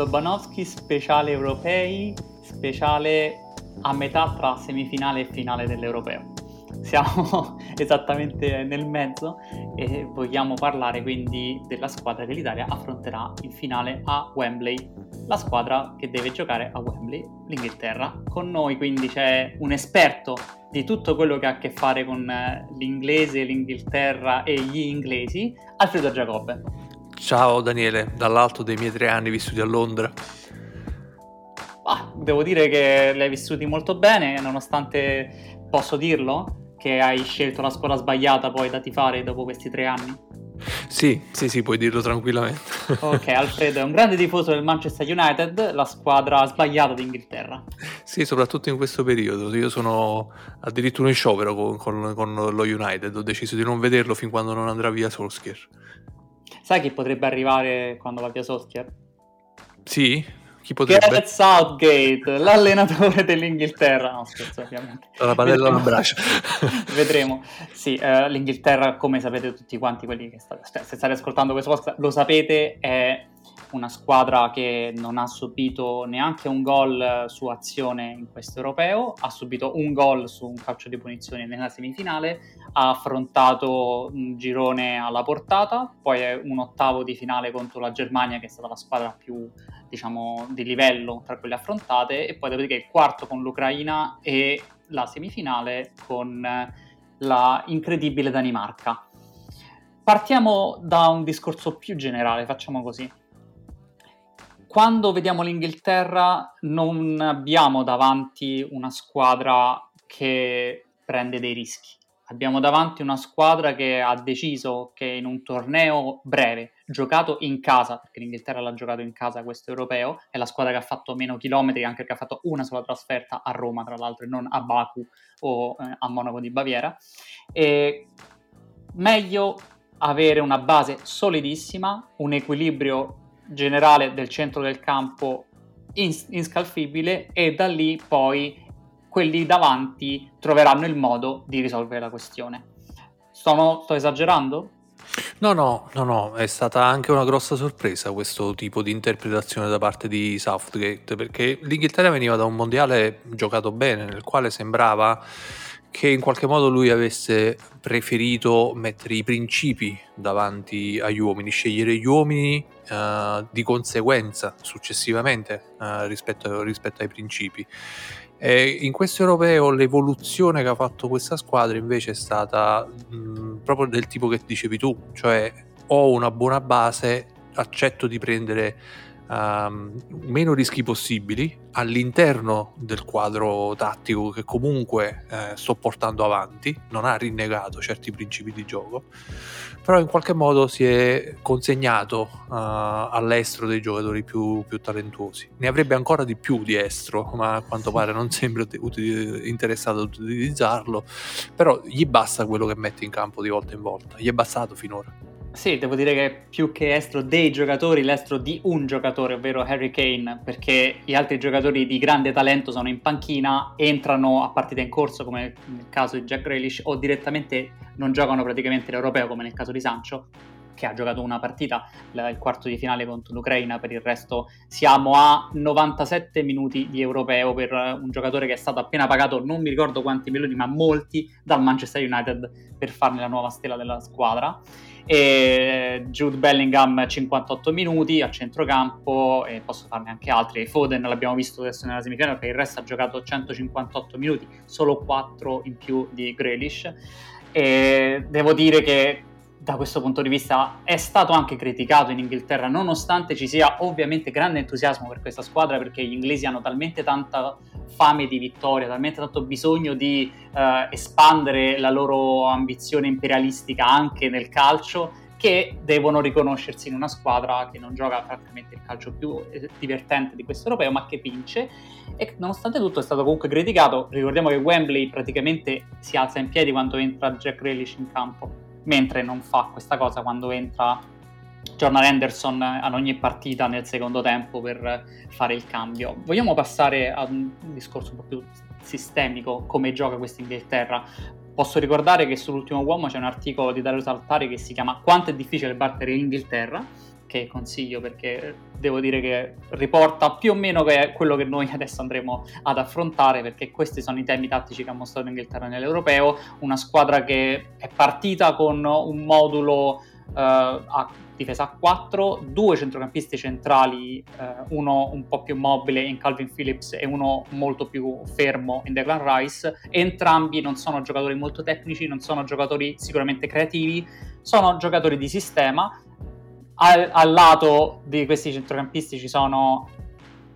Lobanowski speciale europei, speciale a metà tra semifinale e finale dell'europeo. Siamo esattamente nel mezzo e vogliamo parlare quindi della squadra che l'Italia affronterà in finale a Wembley, la squadra che deve giocare a Wembley, l'Inghilterra. Con noi quindi c'è un esperto di tutto quello che ha a che fare con eh, l'inglese, l'Inghilterra e gli inglesi, Alfredo Giacobbe. Ciao Daniele, dall'alto dei miei tre anni vissuti a Londra. Ah, devo dire che li hai vissuti molto bene, nonostante posso dirlo, che hai scelto la scuola sbagliata poi da tifare dopo questi tre anni. Sì, sì, sì, puoi dirlo tranquillamente. ok, Alfredo è un grande tifoso del Manchester United, la squadra sbagliata d'Inghilterra. Sì, soprattutto in questo periodo. Io sono addirittura in sciopero con, con, con lo United, ho deciso di non vederlo fin quando non andrà via Solskjaer. Sai chi potrebbe arrivare quando va via Solskjaer? Sì, chi potrebbe? Gareth Southgate, l'allenatore dell'Inghilterra. No, scherzo, ovviamente. La padella alla braccia. Vedremo. Sì, uh, l'Inghilterra, come sapete tutti quanti quelli che state, cioè, se state ascoltando questo podcast, lo sapete, è una squadra che non ha subito neanche un gol su azione in questo europeo, ha subito un gol su un calcio di punizione nella semifinale, ha affrontato un girone alla portata, poi è un ottavo di finale contro la Germania che è stata la squadra più diciamo di livello tra quelle affrontate e poi dopodiché il quarto con l'Ucraina e la semifinale con la incredibile Danimarca. Partiamo da un discorso più generale, facciamo così quando vediamo l'Inghilterra non abbiamo davanti una squadra che prende dei rischi. Abbiamo davanti una squadra che ha deciso che in un torneo breve, giocato in casa, perché l'Inghilterra l'ha giocato in casa questo europeo, è la squadra che ha fatto meno chilometri, anche perché ha fatto una sola trasferta a Roma, tra l'altro, e non a Baku o eh, a Monaco di Baviera. E meglio avere una base solidissima, un equilibrio generale del centro del campo ins- inscalfibile e da lì poi quelli davanti troveranno il modo di risolvere la questione. Sono, sto esagerando? No, no, no, no, è stata anche una grossa sorpresa questo tipo di interpretazione da parte di Southgate, perché l'Inghilterra veniva da un mondiale giocato bene, nel quale sembrava che in qualche modo lui avesse preferito mettere i principi davanti agli uomini, scegliere gli uomini uh, di conseguenza successivamente uh, rispetto, rispetto, ai principi. E in questo europeo l'evoluzione che ha fatto questa squadra invece è stata mh, proprio del tipo che dicevi tu, cioè ho una buona base, accetto di prendere um, meno rischi possibili all'interno del quadro tattico che comunque eh, sto portando avanti, non ha rinnegato certi principi di gioco, però in qualche modo si è consegnato uh, all'estero dei giocatori più, più, talentuosi. Ne avrebbe ancora di più di estro, ma a quanto pare non sembra ut- interessato ad utilizzarlo, però gli basta quello che mette in campo di volta in volta, gli è bastato finora. Sì, devo dire che più che estro dei giocatori, l'estro di un giocatore, ovvero Harry Kane, perché gli altri giocatori di grande talento sono in panchina, entrano a partita in corso, come nel caso di Jack Grealish, o direttamente non giocano praticamente l'europeo, come nel caso di Sancho, che ha giocato una partita, il quarto di finale contro l'Ucraina, per il resto siamo a 97 minuti di europeo per un giocatore che è stato appena pagato, non mi ricordo quanti milioni, ma molti, dal Manchester United per farne la nuova stella della squadra e Jude Bellingham 58 minuti a centrocampo e posso farne anche altri. Foden l'abbiamo visto adesso nella semifinale perché il resto ha giocato 158 minuti solo 4 in più di Grealish. E devo dire che da questo punto di vista è stato anche criticato in Inghilterra, nonostante ci sia ovviamente grande entusiasmo per questa squadra, perché gli inglesi hanno talmente tanta fame di vittoria, talmente tanto bisogno di eh, espandere la loro ambizione imperialistica anche nel calcio, che devono riconoscersi in una squadra che non gioca francamente il calcio più eh, divertente di questo europeo, ma che vince. E nonostante tutto è stato comunque criticato. Ricordiamo che Wembley praticamente si alza in piedi quando entra Jack Grealish in campo mentre non fa questa cosa quando entra Jordan Henderson ad ogni partita nel secondo tempo per fare il cambio. Vogliamo passare a un discorso un po' più sistemico, come gioca questa Inghilterra. Posso ricordare che sull'ultimo uomo c'è un articolo di Dario Saltari che si chiama Quanto è difficile battere l'Inghilterra che consiglio perché devo dire che riporta più o meno che quello che noi adesso andremo ad affrontare perché questi sono i temi tattici che ha mostrato l'Inghilterra nell'Europeo, una squadra che è partita con un modulo uh, a difesa a 4, due centrocampisti centrali, uh, uno un po' più mobile in Calvin Phillips e uno molto più fermo in Declan Rice, entrambi non sono giocatori molto tecnici, non sono giocatori sicuramente creativi, sono giocatori di sistema al, al lato di questi centrocampisti ci sono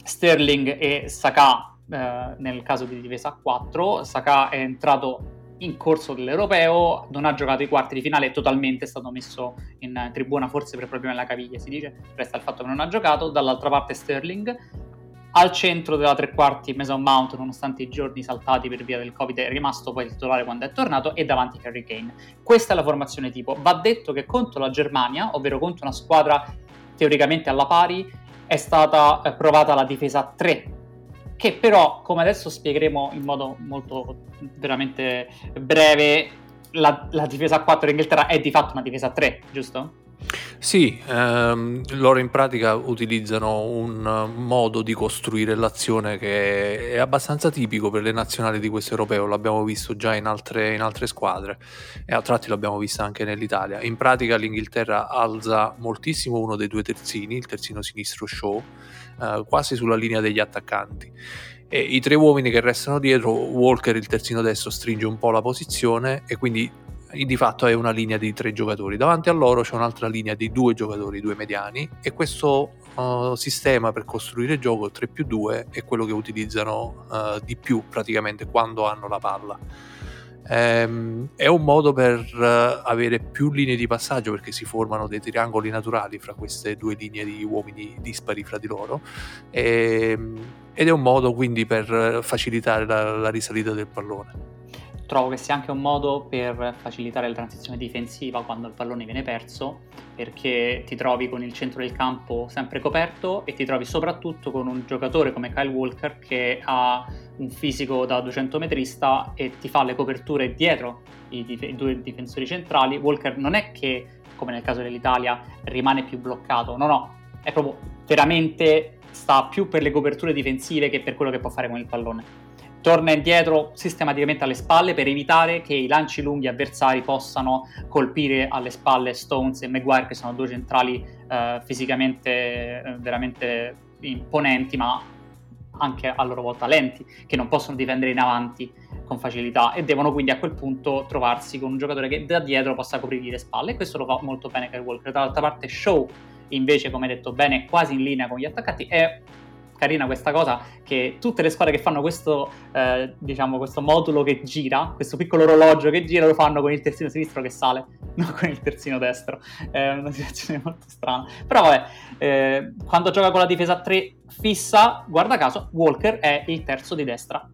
Sterling e Saka eh, nel caso di difesa a 4. Saka è entrato in corso dell'Europeo, non ha giocato i quarti di finale, è totalmente stato messo in tribuna, forse per problemi alla caviglia si dice, resta il fatto che non ha giocato. Dall'altra parte Sterling, al centro della tre quarti Mason Mount, nonostante i giorni saltati per via del Covid, è rimasto poi titolare quando è tornato e davanti Harry Kane. Questa è la formazione tipo. Va detto che contro la Germania, ovvero contro una squadra teoricamente alla pari, è stata eh, provata la difesa 3 che però, come adesso spiegheremo in modo molto veramente breve, la, la difesa a 4 in Inghilterra è di fatto una difesa a 3, giusto? Sì, ehm, loro in pratica utilizzano un modo di costruire l'azione che è abbastanza tipico per le nazionali di questo europeo, l'abbiamo visto già in altre, in altre squadre e a tratti l'abbiamo visto anche nell'Italia. In pratica l'Inghilterra alza moltissimo uno dei due terzini, il terzino sinistro Shaw, eh, quasi sulla linea degli attaccanti. E i tre uomini che restano dietro, Walker, il terzino destro, stringe un po' la posizione e quindi di fatto è una linea di tre giocatori. Davanti a loro c'è un'altra linea di due giocatori, due mediani, e questo uh, sistema per costruire il gioco 3 più 2 è quello che utilizzano uh, di più praticamente quando hanno la palla. Ehm, è un modo per uh, avere più linee di passaggio perché si formano dei triangoli naturali fra queste due linee di uomini dispari fra di loro. E, ehm, ed è un modo quindi per facilitare la, la risalita del pallone trovo che sia anche un modo per facilitare la transizione difensiva quando il pallone viene perso, perché ti trovi con il centro del campo sempre coperto e ti trovi soprattutto con un giocatore come Kyle Walker che ha un fisico da 200 metrista e ti fa le coperture dietro i, dif- i due difensori centrali. Walker non è che, come nel caso dell'Italia, rimane più bloccato, no, no, è proprio veramente sta più per le coperture difensive che per quello che può fare con il pallone torna indietro sistematicamente alle spalle per evitare che i lanci lunghi avversari possano colpire alle spalle Stones e Maguire, che sono due centrali eh, fisicamente eh, veramente imponenti, ma anche a loro volta lenti, che non possono difendere in avanti con facilità e devono quindi a quel punto trovarsi con un giocatore che da dietro possa coprire le spalle e questo lo fa molto bene Kyle Walker. Dall'altra parte Show invece, come detto bene, quasi in linea con gli attaccanti, è carina questa cosa che tutte le squadre che fanno questo, eh, diciamo, questo modulo che gira, questo piccolo orologio che gira, lo fanno con il terzino sinistro che sale, non con il terzino destro. È una situazione molto strana. Però vabbè, eh, quando gioca con la difesa a 3 fissa, guarda caso, Walker è il terzo di destra.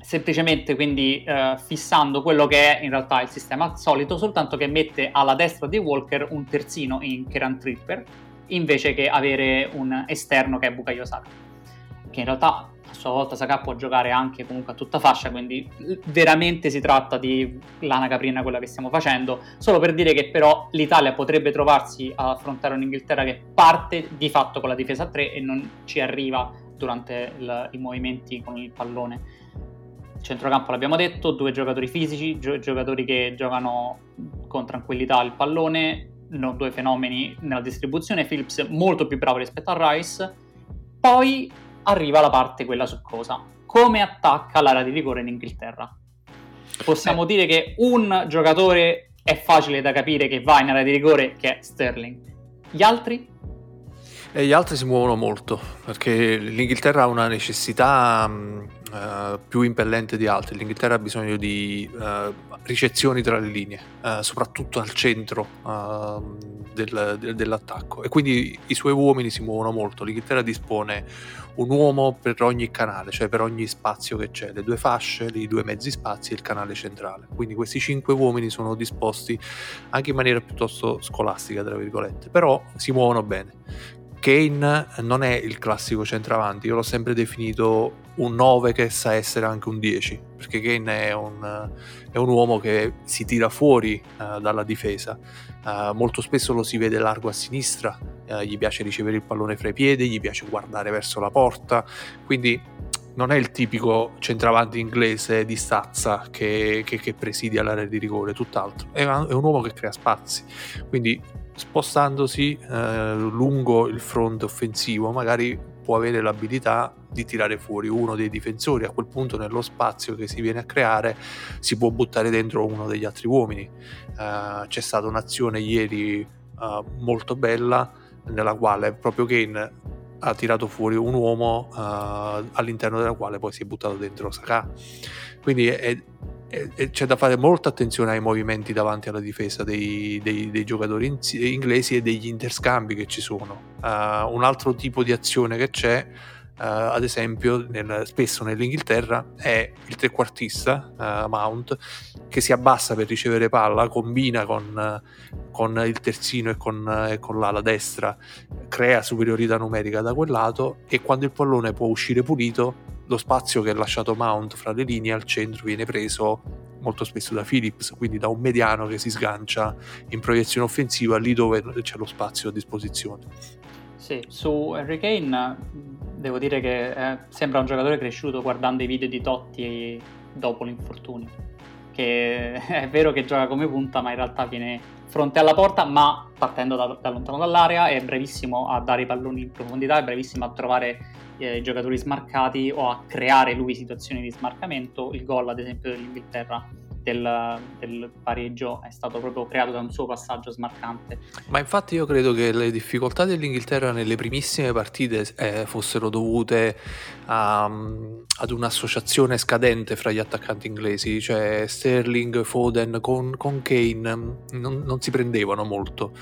Semplicemente quindi eh, fissando quello che è in realtà il sistema solito, soltanto che mette alla destra di Walker un terzino in Keran Tripper invece che avere un esterno che è Bukayo Saka che in realtà a sua volta Saka può giocare anche comunque a tutta fascia quindi veramente si tratta di lana caprina quella che stiamo facendo. Solo per dire che però l'Italia potrebbe trovarsi a affrontare un'Inghilterra che parte di fatto con la difesa a 3 e non ci arriva durante il, i movimenti con il pallone. Centrocampo l'abbiamo detto, due giocatori fisici, gio- giocatori che giocano con tranquillità il pallone, no, due fenomeni nella distribuzione, Phillips molto più bravo rispetto a Rice, poi arriva la parte quella succosa, come attacca l'area di rigore in Inghilterra. Possiamo eh. dire che un giocatore è facile da capire che va in area di rigore, che è Sterling. Gli altri? E gli altri si muovono molto, perché l'Inghilterra ha una necessità uh, più impellente di altri. L'Inghilterra ha bisogno di uh, ricezioni tra le linee, uh, soprattutto al centro del, del, dell'attacco. E quindi i suoi uomini si muovono molto. L'Inghilterra dispone un uomo per ogni canale, cioè per ogni spazio che c'è, le due fasce, i due mezzi spazi e il canale centrale. Quindi questi cinque uomini sono disposti anche in maniera piuttosto scolastica, tra virgolette, però si muovono bene Kane non è il classico centravanti, io l'ho sempre definito un 9 che sa essere anche un 10, perché Kane è un, è un uomo che si tira fuori uh, dalla difesa, uh, molto spesso lo si vede largo a sinistra, uh, gli piace ricevere il pallone fra i piedi, gli piace guardare verso la porta, quindi non è il tipico centravanti inglese di stazza che, che, che presidia l'area di rigore, tutt'altro, è, un, è un uomo che crea spazi, quindi spostandosi eh, lungo il fronte offensivo magari può avere l'abilità di tirare fuori uno dei difensori. A quel punto nello spazio che si viene a creare si può buttare dentro uno degli altri uomini. Uh, c'è stata un'azione ieri uh, molto bella nella quale proprio Kane ha tirato fuori un uomo uh, all'interno della quale poi si è buttato dentro Saka. Quindi è, c'è da fare molta attenzione ai movimenti davanti alla difesa dei, dei, dei giocatori in, inglesi e degli interscambi che ci sono. Uh, un altro tipo di azione che c'è, uh, ad esempio, nel, spesso nell'Inghilterra, è il trequartista uh, Mount che si abbassa per ricevere palla, combina con, con il terzino e con, e con l'ala destra, crea superiorità numerica da quel lato e quando il pallone può uscire pulito lo spazio che ha lasciato Mount fra le linee al centro viene preso molto spesso da Phillips, quindi da un mediano che si sgancia in proiezione offensiva lì dove c'è lo spazio a disposizione. Sì, su Harry Kane devo dire che eh, sembra un giocatore cresciuto guardando i video di Totti dopo l'infortunio, che è vero che gioca come punta ma in realtà viene fronte alla porta ma partendo da, da lontano dall'area è brevissimo a dare i palloni in profondità, è brevissimo a trovare eh, giocatori smarcati o a creare lui situazioni di smarcamento. Il gol, ad esempio, dell'Inghilterra del, del, pareggio è stato proprio creato da un suo passaggio smarcante. Ma infatti io credo che le difficoltà dell'Inghilterra nelle primissime partite eh, fossero dovute a, ad un'associazione scadente fra gli attaccanti inglesi, cioè Sterling, Foden con, con Kane non, non, si prendevano molto.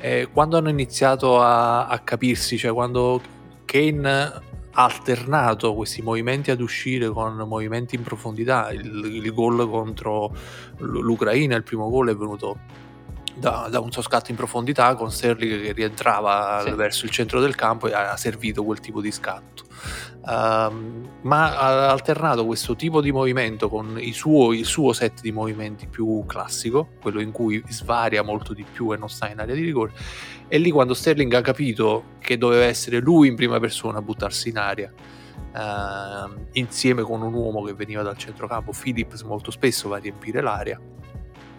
Eh, quando hanno iniziato a, a capirsi, cioè quando Kane alternato questi movimenti ad uscire con movimenti in profondità. Il, il gol contro l'Ucraina, il primo gol è venuto da, da, un suo scatto in profondità con Sterling che rientrava sì. verso il centro del campo e ha servito quel tipo di scatto. Um, ma ha alternato questo tipo di movimento con il suo, il suo, set di movimenti più classico, quello in cui svaria molto di più e non sta in area di rigore. E lì quando Sterling ha capito che doveva essere lui in prima persona a buttarsi in aria, uh, insieme con un uomo che veniva dal centrocampo, Phillips molto spesso va a riempire l'area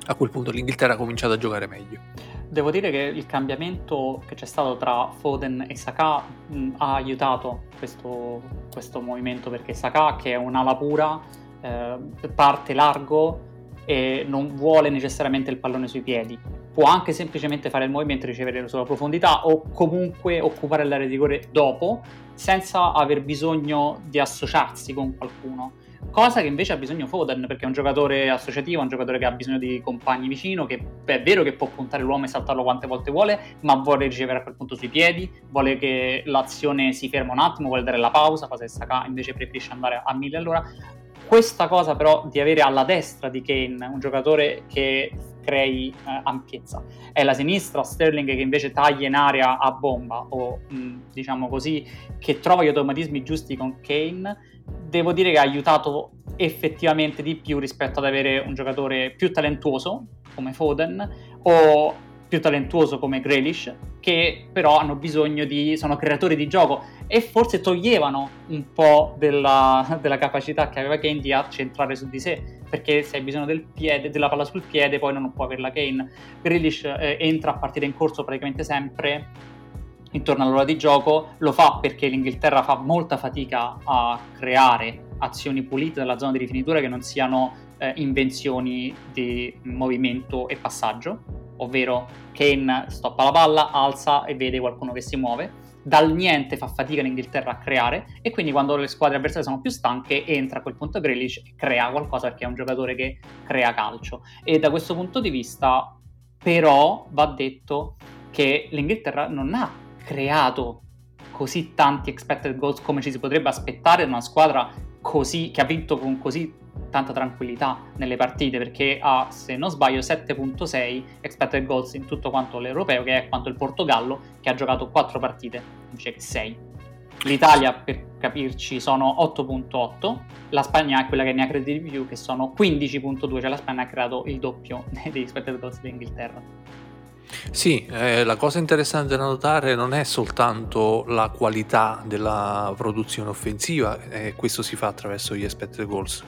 a quel punto l'Inghilterra ha cominciato a giocare meglio. Devo dire che il cambiamento che c'è stato tra Foden e Saka mh, ha aiutato questo, questo, movimento perché Saka, che è un'ala pura, eh, parte largo e non vuole necessariamente il pallone sui piedi. Può anche semplicemente fare il movimento e ricevere la sua profondità o comunque occupare l'area di rigore dopo senza aver bisogno di associarsi con qualcuno cosa che invece ha bisogno Foden, perché è un giocatore associativo, un giocatore che ha bisogno di compagni vicino, che è vero che può puntare l'uomo e saltarlo quante volte vuole, ma vuole ricevere a quel punto sui piedi, vuole che l'azione si ferma un attimo, vuole dare la pausa, cosa che Saka invece preferisce andare a mille all'ora. Questa cosa però di avere alla destra di Kane un giocatore che crei eh, ampiezza. È la sinistra, Sterling, che invece taglia in area a bomba o mh, diciamo così, che trova gli automatismi giusti con Kane. Devo dire che ha aiutato effettivamente di più rispetto ad avere un giocatore più talentuoso come Foden o più talentuoso come Grealish che però hanno bisogno di sono creatori di gioco. E forse toglievano un po' della, della capacità che aveva Kane di centrare su di sé perché se hai bisogno del piede, della palla sul piede poi non può averla Kane. Grealish eh, entra a partire in corso praticamente sempre intorno all'ora di gioco, lo fa perché l'Inghilterra fa molta fatica a creare azioni pulite nella zona di rifinitura che non siano eh, invenzioni di movimento e passaggio, ovvero Kane stoppa la palla, alza e vede qualcuno che si muove. Dal niente fa fatica l'Inghilterra a creare e quindi quando le squadre avversarie sono più stanche entra a quel punto Grealish e crea qualcosa perché è un giocatore che crea calcio. E da questo punto di vista però va detto che l'Inghilterra non ha creato così tanti expected goals come ci si potrebbe aspettare da una squadra così, che ha vinto con così tanta tranquillità nelle partite perché ha, se non sbaglio, 7.6 expected goals in tutto quanto l'europeo, che è quanto il Portogallo, che ha giocato 4 partite invece che 6. L'Italia, per capirci, sono 8.8, la Spagna è quella che ne ha creato di più, che sono 15.2, cioè la Spagna ha creato il doppio degli spectator goals dell'Inghilterra. Sì, eh, la cosa interessante da notare non è soltanto la qualità della produzione offensiva, eh, questo si fa attraverso gli expected goals.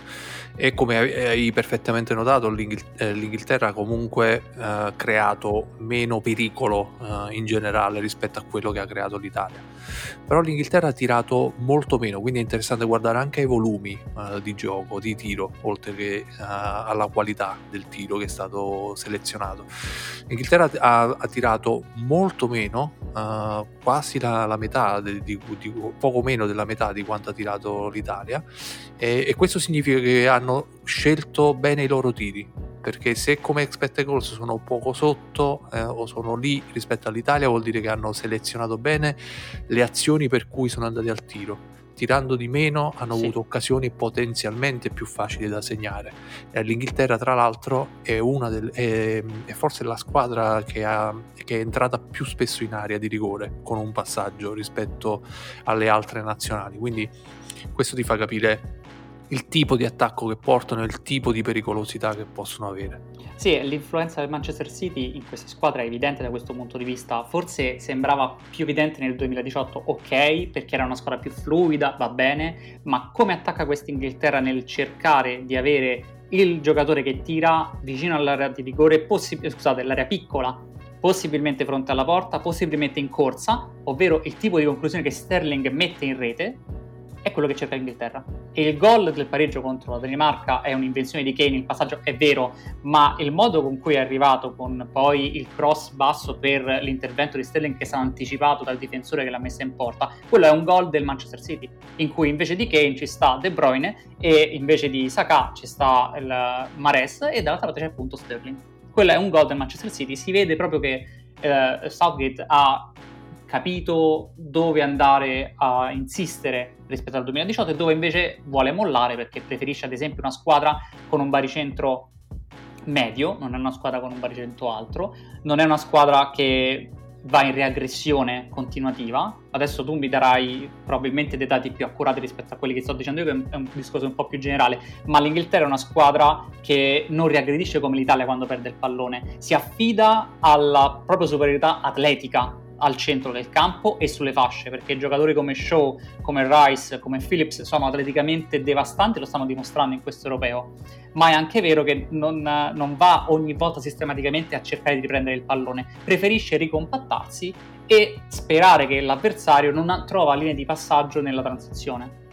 E come hai perfettamente notato, l'Inghil- eh, l'Inghilterra ha comunque eh, creato meno pericolo eh, in generale rispetto a quello che ha creato l'Italia. Però l'Inghilterra ha tirato molto meno, quindi è interessante guardare anche ai volumi eh, di gioco, di tiro, oltre che alla qualità del tiro che è stato selezionato. L'Inghilterra ha ha, tirato molto meno, uh, quasi la, la metà, di, di, di, poco meno della metà di quanto ha tirato l'Italia e, e, questo significa che hanno scelto bene i loro tiri perché se come expected goals sono poco sotto eh, o sono lì rispetto all'Italia vuol dire che hanno selezionato bene le azioni per cui sono andati al tiro tirando di meno hanno sì. avuto occasioni potenzialmente più facili da segnare. L'Inghilterra, tra l'altro, è, del, è, è forse la squadra che, ha, che, è entrata più spesso in area di rigore con un passaggio rispetto alle altre nazionali. Quindi questo ti fa capire il tipo di attacco che portano e il tipo di pericolosità che possono avere. Sì, l'influenza del Manchester City in questa squadra è evidente da questo punto di vista. Forse sembrava più evidente nel 2018, ok, perché era una squadra più fluida, va bene, ma come attacca questa Inghilterra nel cercare di avere il giocatore che tira vicino all'area di rigore, possi- scusate, l'area piccola, possibilmente fronte alla porta, possibilmente in corsa, ovvero il tipo di conclusione che Sterling mette in rete, è quello che cerca l'Inghilterra. E il gol del pareggio contro la Danimarca è un'invenzione di Kane, il passaggio è vero, ma il modo con cui è arrivato, con poi il cross basso per l'intervento di Sterling che è stato anticipato dal difensore che l'ha messa in porta, quello è un gol del Manchester City, in cui invece di Kane ci sta De Bruyne e invece di Saka ci sta il Mares e dall'altra parte c'è appunto Sterling. Quello è un gol del Manchester City, si vede proprio che eh, Southgate ha capito dove andare a insistere rispetto al 2018 e dove invece vuole mollare perché preferisce ad esempio una squadra con un baricentro medio, non è una squadra con un baricentro alto, non è una squadra che va in reaggressione continuativa. Adesso tu mi darai probabilmente dei dati più accurati rispetto a quelli che sto dicendo io, che è un discorso un po' più generale, ma l'Inghilterra è una squadra che non riaggredisce come l'Italia quando perde il pallone, si affida alla propria superiorità atletica al centro del campo e sulle fasce, perché giocatori come Shaw, come Rice, come Phillips sono atleticamente devastanti, lo stanno dimostrando in questo europeo. Ma è anche vero che non, non va ogni volta sistematicamente a cercare di riprendere il pallone, preferisce ricompattarsi e sperare che l'avversario non trova linee di passaggio nella transizione.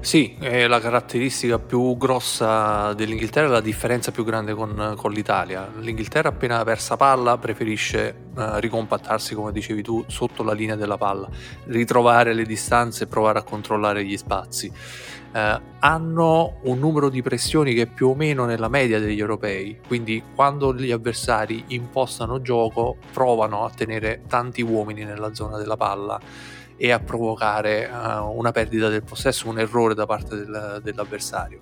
Sì, è la caratteristica più grossa dell'Inghilterra la differenza più grande con, con l'Italia. L'Inghilterra appena persa palla preferisce uh, ricompattarsi, come dicevi tu, sotto la linea della palla, ritrovare le distanze e provare a controllare gli spazi. Uh, hanno un numero di pressioni che è più o meno nella media degli europei, quindi quando gli avversari impostano gioco provano a tenere tanti uomini nella zona della palla e a provocare uh, una perdita del possesso, un errore da parte del, dell'avversario.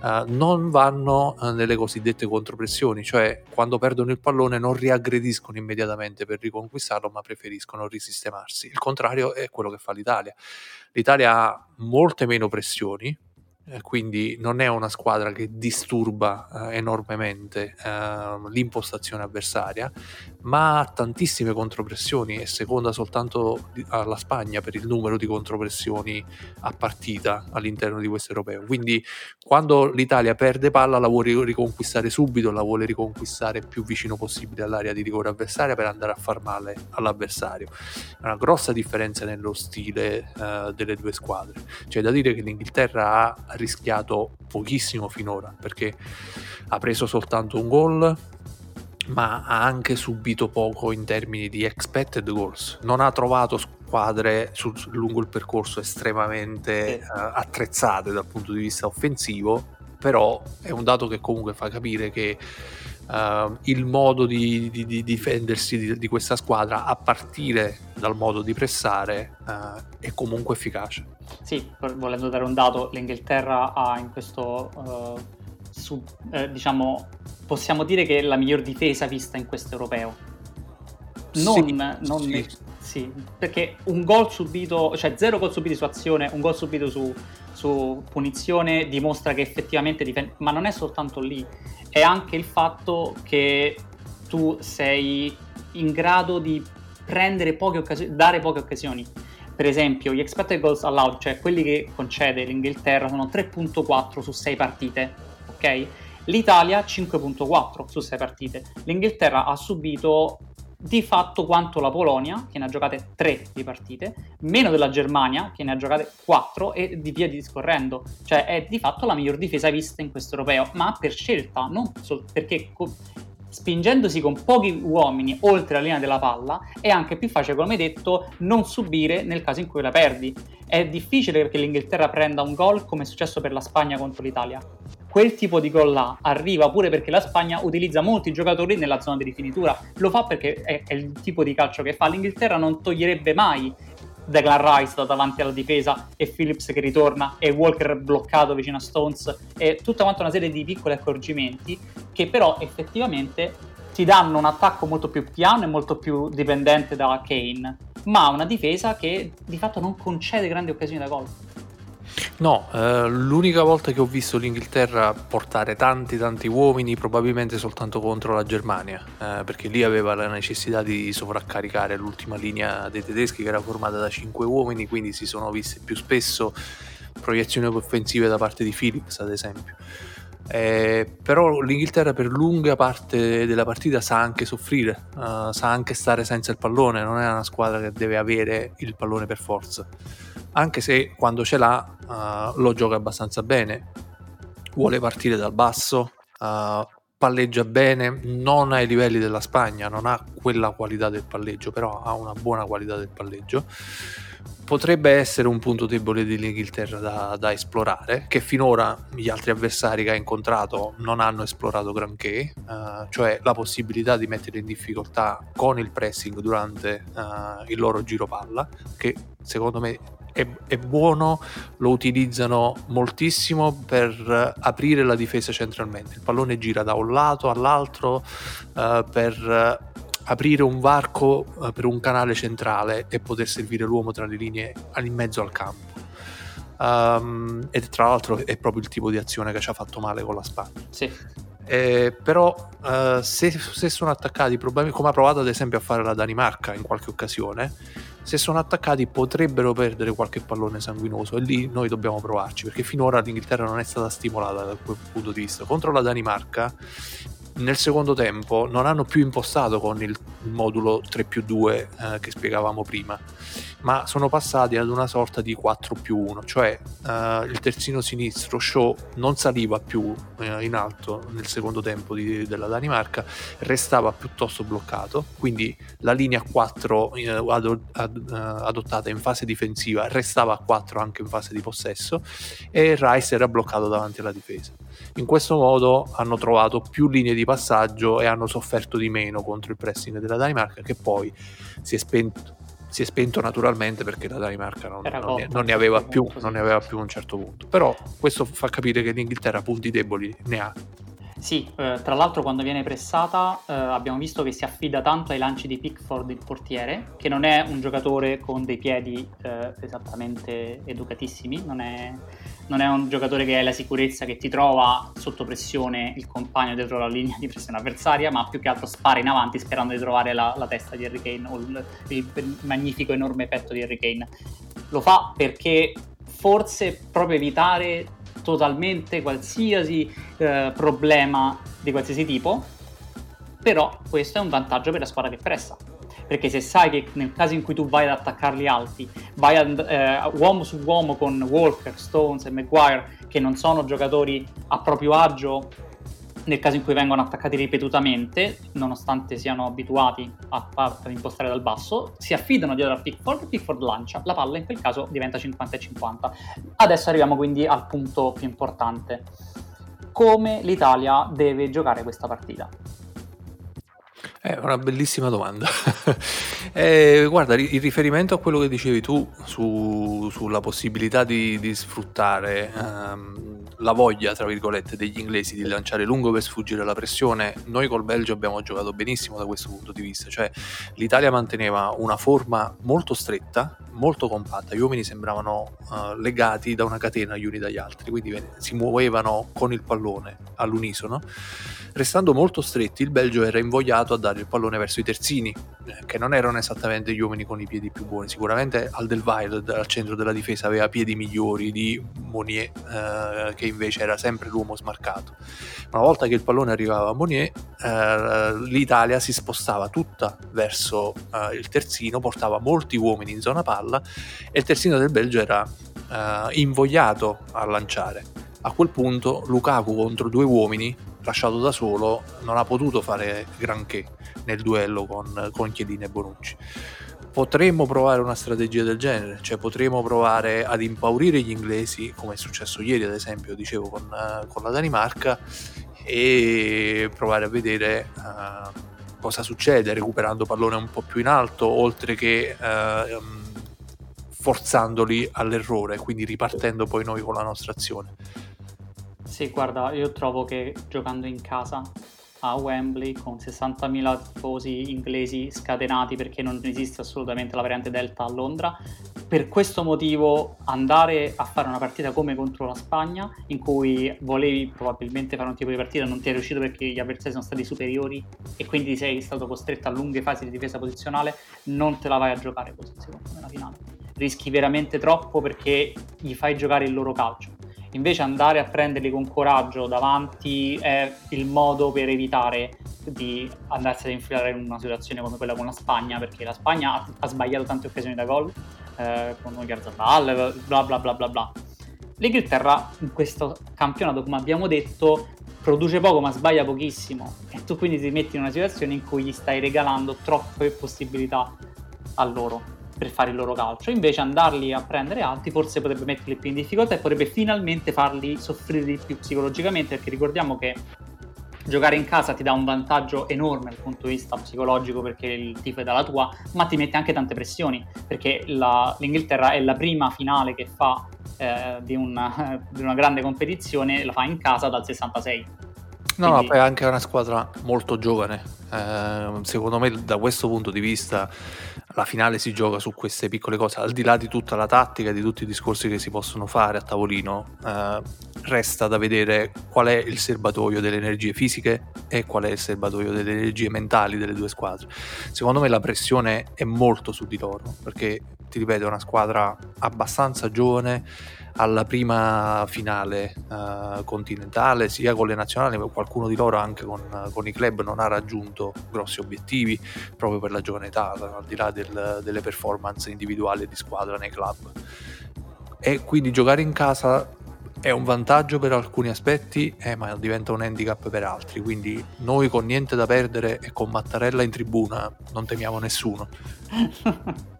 Uh, non vanno uh, nelle cosiddette contropressioni, cioè quando perdono il pallone non riaggrediscono immediatamente per riconquistarlo, ma preferiscono risistemarsi. Il contrario è quello che fa l'Italia. L'Italia ha molte meno pressioni, eh, quindi non è una squadra che disturba eh, enormemente eh, l'impostazione avversaria, ma ha tantissime contropressioni e seconda soltanto alla Spagna per il numero di contropressioni a partita all'interno di questo europeo. Quindi quando l'Italia perde palla la vuole riconquistare subito, la vuole riconquistare più vicino possibile all'area di rigore avversaria per andare a far male all'avversario. È una grossa differenza nello stile uh, delle due squadre. C'è da dire che l'Inghilterra ha rischiato pochissimo finora perché ha preso soltanto un gol ma ha anche subito poco in termini di expected goals. Non ha trovato squadre sul, lungo il percorso estremamente uh, attrezzate dal punto di vista offensivo, però è un dato che comunque fa capire che uh, il modo di, di, di difendersi di, di, questa squadra, a partire dal modo di pressare, uh, è comunque efficace. Sì, volendo dare un dato, l'Inghilterra ha in questo, uh, su, eh, diciamo, possiamo dire che è la miglior difesa vista in questo europeo. non, sì, non sì. sì, perché un gol subito, cioè zero gol subiti su azione, un gol subito su, su punizione dimostra che effettivamente difende, ma non è soltanto lì, è anche il fatto che tu sei in grado di prendere poche occasioni, dare poche occasioni. Per esempio, gli expected goals allowed, cioè quelli che concede l'Inghilterra, sono 3.4 su 6 partite, ok? L'Italia 5.4 su 6 partite. L'Inghilterra ha subito di fatto quanto la Polonia, che ne ha giocate 3 di partite, meno della Germania, che ne ha giocate 4 e di via discorrendo. Cioè è di fatto la miglior difesa vista in questo europeo, ma per scelta, non perché co- spingendosi con pochi uomini oltre la linea della palla è anche più facile, come detto, non subire nel caso in cui la perdi. È difficile perché l'Inghilterra prenda un gol come è successo per la Spagna contro l'Italia. Quel tipo di gol là arriva pure perché la Spagna utilizza molti giocatori nella zona di rifinitura. Lo fa perché è il tipo di calcio che fa. L'Inghilterra non toglierebbe mai Declan Rice da davanti alla difesa e Phillips che ritorna e Walker bloccato vicino a Stones e tutta quanta una serie di piccoli accorgimenti che però effettivamente ti danno un attacco molto più piano e molto più dipendente da Kane ma una difesa che di fatto non concede grandi occasioni da gol No, eh, l'unica volta che ho visto l'Inghilterra portare tanti tanti uomini probabilmente soltanto contro la Germania, eh, perché lì aveva la necessità di sovraccaricare l'ultima linea dei tedeschi che era formata da 5 uomini, quindi si sono viste più spesso proiezioni offensive da parte di Phillips ad esempio. Eh, però l'Inghilterra per lunga parte della partita sa anche soffrire, uh, sa anche stare senza il pallone, non è una squadra che deve avere il pallone per forza anche se quando ce l'ha uh, lo gioca abbastanza bene. Vuole partire dal basso, uh, palleggia bene, non ai livelli della Spagna, non ha quella qualità del palleggio, però ha una buona qualità del palleggio. Potrebbe essere un punto debole dell'Inghilterra da, da esplorare, che finora gli altri avversari che ha incontrato non hanno esplorato granché, uh, cioè la possibilità di mettere in difficoltà con il pressing durante uh, il loro giro palla, che secondo me è, è, buono, lo utilizzano moltissimo per aprire la difesa centralmente. Il pallone gira da un lato all'altro uh, per aprire un varco uh, per un canale centrale e poter servire l'uomo tra le linee in mezzo al campo. Um, e tra l'altro è proprio il tipo di azione che ci ha fatto male con la Spagna. Sì. Eh, però uh, se, se, sono attaccati problemi come ha provato ad esempio a fare la Danimarca in qualche occasione se sono attaccati potrebbero perdere qualche pallone sanguinoso e lì noi dobbiamo provarci perché finora l'Inghilterra non è stata stimolata da quel punto di vista contro la Danimarca nel secondo tempo non hanno più impostato con il modulo 3 più 2 eh, che spiegavamo prima, ma sono passati ad una sorta di 4 più 1, cioè eh, il terzino sinistro Shaw non saliva più eh, in alto nel secondo tempo di, della Danimarca, restava piuttosto bloccato, quindi la linea 4 eh, ad, ad, eh, adottata in fase difensiva restava a 4 anche in fase di possesso e Rice era bloccato davanti alla difesa. In questo modo hanno trovato più linee di passaggio e hanno sofferto di meno contro il pressing della Danimarca che poi si è spento, si è spento naturalmente perché la Danimarca non, non, ne, non, ne aveva più, non ne aveva più a un certo punto. Però questo fa capire che l'Inghilterra punti deboli ne ha. Sì, eh, tra l'altro quando viene pressata eh, abbiamo visto che si affida tanto ai lanci di Pickford, il portiere, che non è un giocatore con dei piedi eh, esattamente educatissimi, non è, non è, un giocatore che hai la sicurezza che ti trova sotto pressione il compagno dietro la linea di pressione avversaria, ma più che altro spara in avanti sperando di trovare la, la testa di Harry Kane o il, il magnifico enorme petto di Harry Kane. Lo fa perché forse proprio evitare totalmente qualsiasi eh, problema di qualsiasi tipo, però questo è un vantaggio per la squadra che pressa. Perché se sai che nel caso in cui tu vai ad attaccarli alti, vai ad, eh, uomo su uomo con Walker, Stones e Maguire, che non sono giocatori a proprio agio nel caso in cui vengono attaccati ripetutamente, nonostante siano abituati a, a, impostare dal basso, si affidano dietro a Pickford e Pickford lancia. La palla in quel caso diventa 50-50. Adesso arriviamo quindi al punto più importante. Come l'Italia deve giocare questa partita? È una bellissima domanda. eh, guarda, in riferimento a quello che dicevi tu su, sulla possibilità di, di sfruttare um, la voglia, tra virgolette, degli inglesi di lanciare lungo per sfuggire la pressione, noi col Belgio abbiamo giocato benissimo da questo punto di vista, cioè l'Italia manteneva una forma molto stretta, molto compatta, gli uomini sembravano uh, legati da una catena gli uni dagli altri, quindi si muovevano con il pallone all'unisono. Restando molto stretti, il Belgio era invogliato a dare il pallone verso i terzini, eh, che non erano esattamente gli uomini con i piedi più buoni. Sicuramente Aldelweireld al centro della difesa aveva piedi migliori di Monier, eh, che invece era sempre l'uomo smarcato. Una volta che il pallone arrivava a Monier, eh, l'Italia si spostava tutta verso eh, il terzino, portava molti uomini in zona palla e il terzino del Belgio era eh, invogliato a lanciare. A quel punto Lukaku contro due uomini, lasciato da solo, non ha potuto fare granché nel duello con, con Chiedini e Bonucci potremmo provare una strategia del genere, cioè potremmo provare ad impaurire gli inglesi, come è successo ieri ad esempio, dicevo con, uh, con la Danimarca, e provare a vedere uh, cosa succede recuperando pallone un po' più in alto, oltre che uh, forzandoli all'errore, quindi ripartendo poi noi con la nostra azione. Sì, guarda, io trovo che giocando in casa a Wembley con 60.000 tifosi inglesi scatenati perché non esiste assolutamente la variante Delta a Londra. Per questo motivo andare a fare una partita come contro la Spagna, in cui volevi probabilmente fare un tipo di partita, non ti è riuscito perché gli avversari sono stati superiori e quindi sei stato costretto a lunghe fasi di difesa posizionale, non te la vai a giocare così secondo me nella finale. Rischi veramente troppo perché gli fai giocare il loro calcio Invece andare a prenderli con coraggio davanti è il modo per evitare di andarsi ad infilare in una situazione come quella con la Spagna, perché la Spagna ha, ha sbagliato tante occasioni da gol, eh, con Garzabal, bla bla bla bla bla. L'Inghilterra in questo campionato, come abbiamo detto, produce poco ma sbaglia pochissimo e tu quindi ti metti in una situazione in cui gli stai regalando troppe possibilità a loro per fare il loro calcio. Invece andarli a prendere alti forse potrebbe metterli più in difficoltà e potrebbe finalmente farli soffrire di più psicologicamente, perché ricordiamo che giocare in casa ti dà un vantaggio enorme dal punto di vista psicologico perché il tifo è dalla tua, ma ti mette anche tante pressioni, perché la, l'Inghilterra è la prima finale che fa eh, di, una, di una grande competizione, la fa in casa dal 66 No, Quindi... no, poi è anche una squadra molto giovane. Eh, secondo me, da questo punto di vista, la finale si gioca su queste piccole cose. Al di là di tutta la tattica, di tutti i discorsi che si possono fare a tavolino, eh, resta da vedere qual è il serbatoio delle energie fisiche e qual è il serbatoio delle energie mentali delle due squadre. Secondo me, la pressione è molto su di loro perché, ti ripeto, è una squadra abbastanza giovane alla prima finale uh, continentale, sia con le nazionali, ma qualcuno di loro anche con, con, i club non ha raggiunto grossi obiettivi proprio per la giovane età, al di là del, delle performance individuali di squadra nei club. E quindi giocare in casa è un vantaggio per alcuni aspetti, eh, ma diventa un handicap per altri. Quindi noi con niente da perdere e con Mattarella in tribuna non temiamo nessuno.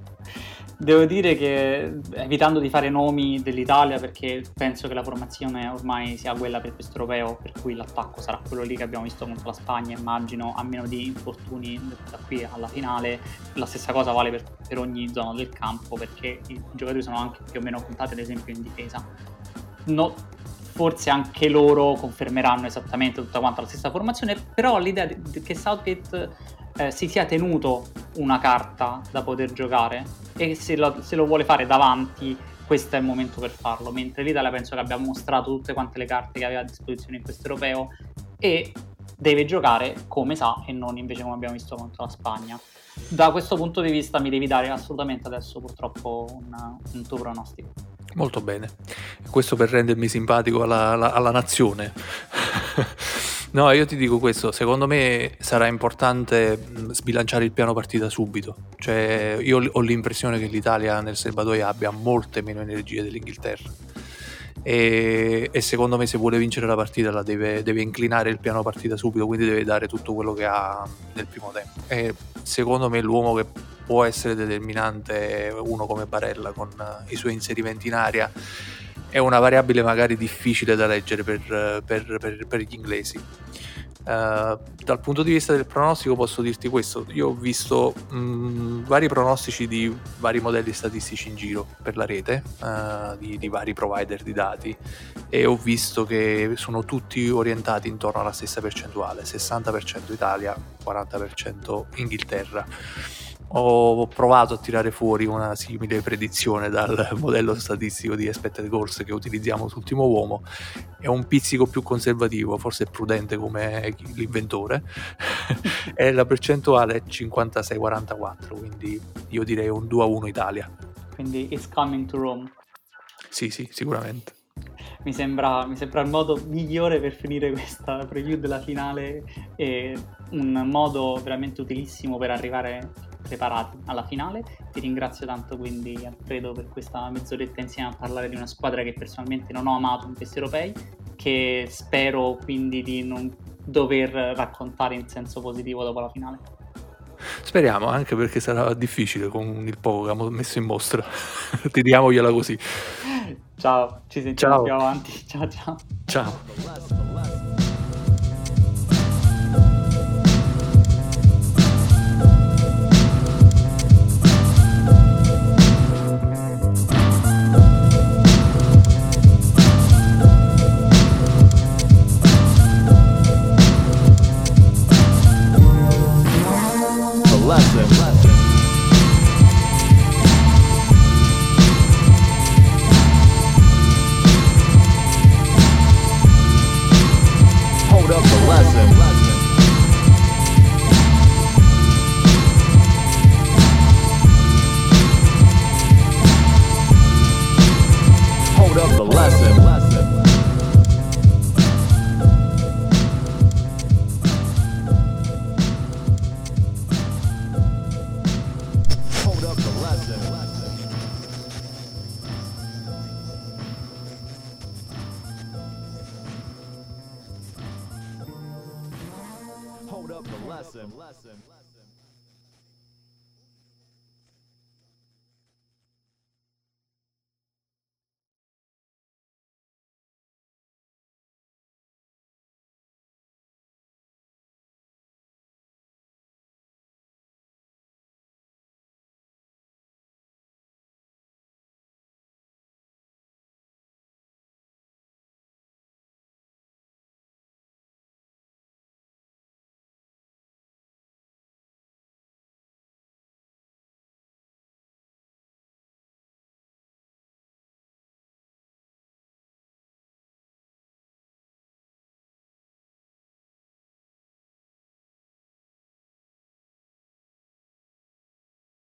Devo dire che evitando di fare nomi dell'Italia perché penso che la formazione ormai sia quella per questo europeo, per cui l'attacco sarà quello lì che abbiamo visto contro la Spagna, immagino, a meno di infortuni da qui alla finale. La stessa cosa vale per, per ogni zona del campo perché i giocatori sono anche più o meno contati ad esempio in difesa. No, forse anche loro confermeranno esattamente tutta quanta la stessa formazione, però l'idea che Southgate eh, si sia tenuto una carta da poter giocare e se lo, se lo, vuole fare davanti questo è il momento per farlo. Mentre l'Italia penso che abbia mostrato tutte quante le carte che aveva a disposizione in questo europeo e deve giocare come sa e non invece come abbiamo visto contro la Spagna. Da questo punto di vista mi devi dare assolutamente adesso purtroppo un, un tuo pronostico. Molto bene. Questo per rendermi simpatico alla, alla, alla nazione No, io ti dico questo, secondo me sarà importante sbilanciare il piano partita subito. Cioè, io ho l'impressione che l'Italia nel serbatoio abbia molte meno energie dell'Inghilterra. E, e, secondo me se vuole vincere la partita la deve, deve, inclinare il piano partita subito, quindi deve dare tutto quello che ha nel primo tempo. E secondo me l'uomo che può essere determinante è uno come Barella con i suoi inserimenti in aria è una variabile magari difficile da leggere per, per, per, per gli inglesi. Uh, dal punto di vista del pronostico posso dirti questo, io ho visto mh, vari pronostici di vari modelli statistici in giro per la rete, uh, di, di, vari provider di dati e ho visto che sono tutti orientati intorno alla stessa percentuale, 60% Italia, 40% Inghilterra ho provato a tirare fuori una simile predizione dal modello statistico di expected goals che utilizziamo sull'ultimo uomo. È un pizzico più conservativo forse prudente come l'inventore. E la percentuale è 56-44 quindi io direi un 2-1 Italia. Quindi it's coming to Rome. Sì sì sicuramente. Mi sembra, mi sembra, il modo migliore per finire questa preview della finale e un modo veramente utilissimo per arrivare preparati alla finale. Ti ringrazio tanto quindi Alfredo per questa mezz'oretta insieme a parlare di una squadra che personalmente non ho amato in questi europei, che spero quindi di non dover raccontare in senso positivo dopo la finale. Speriamo, anche perché sarà difficile con il poco che abbiamo messo in mostra. Tiriamogliela così. Ciao, ci sentiamo ciao. più avanti. Ciao ciao. Ciao. the lesson. lesson.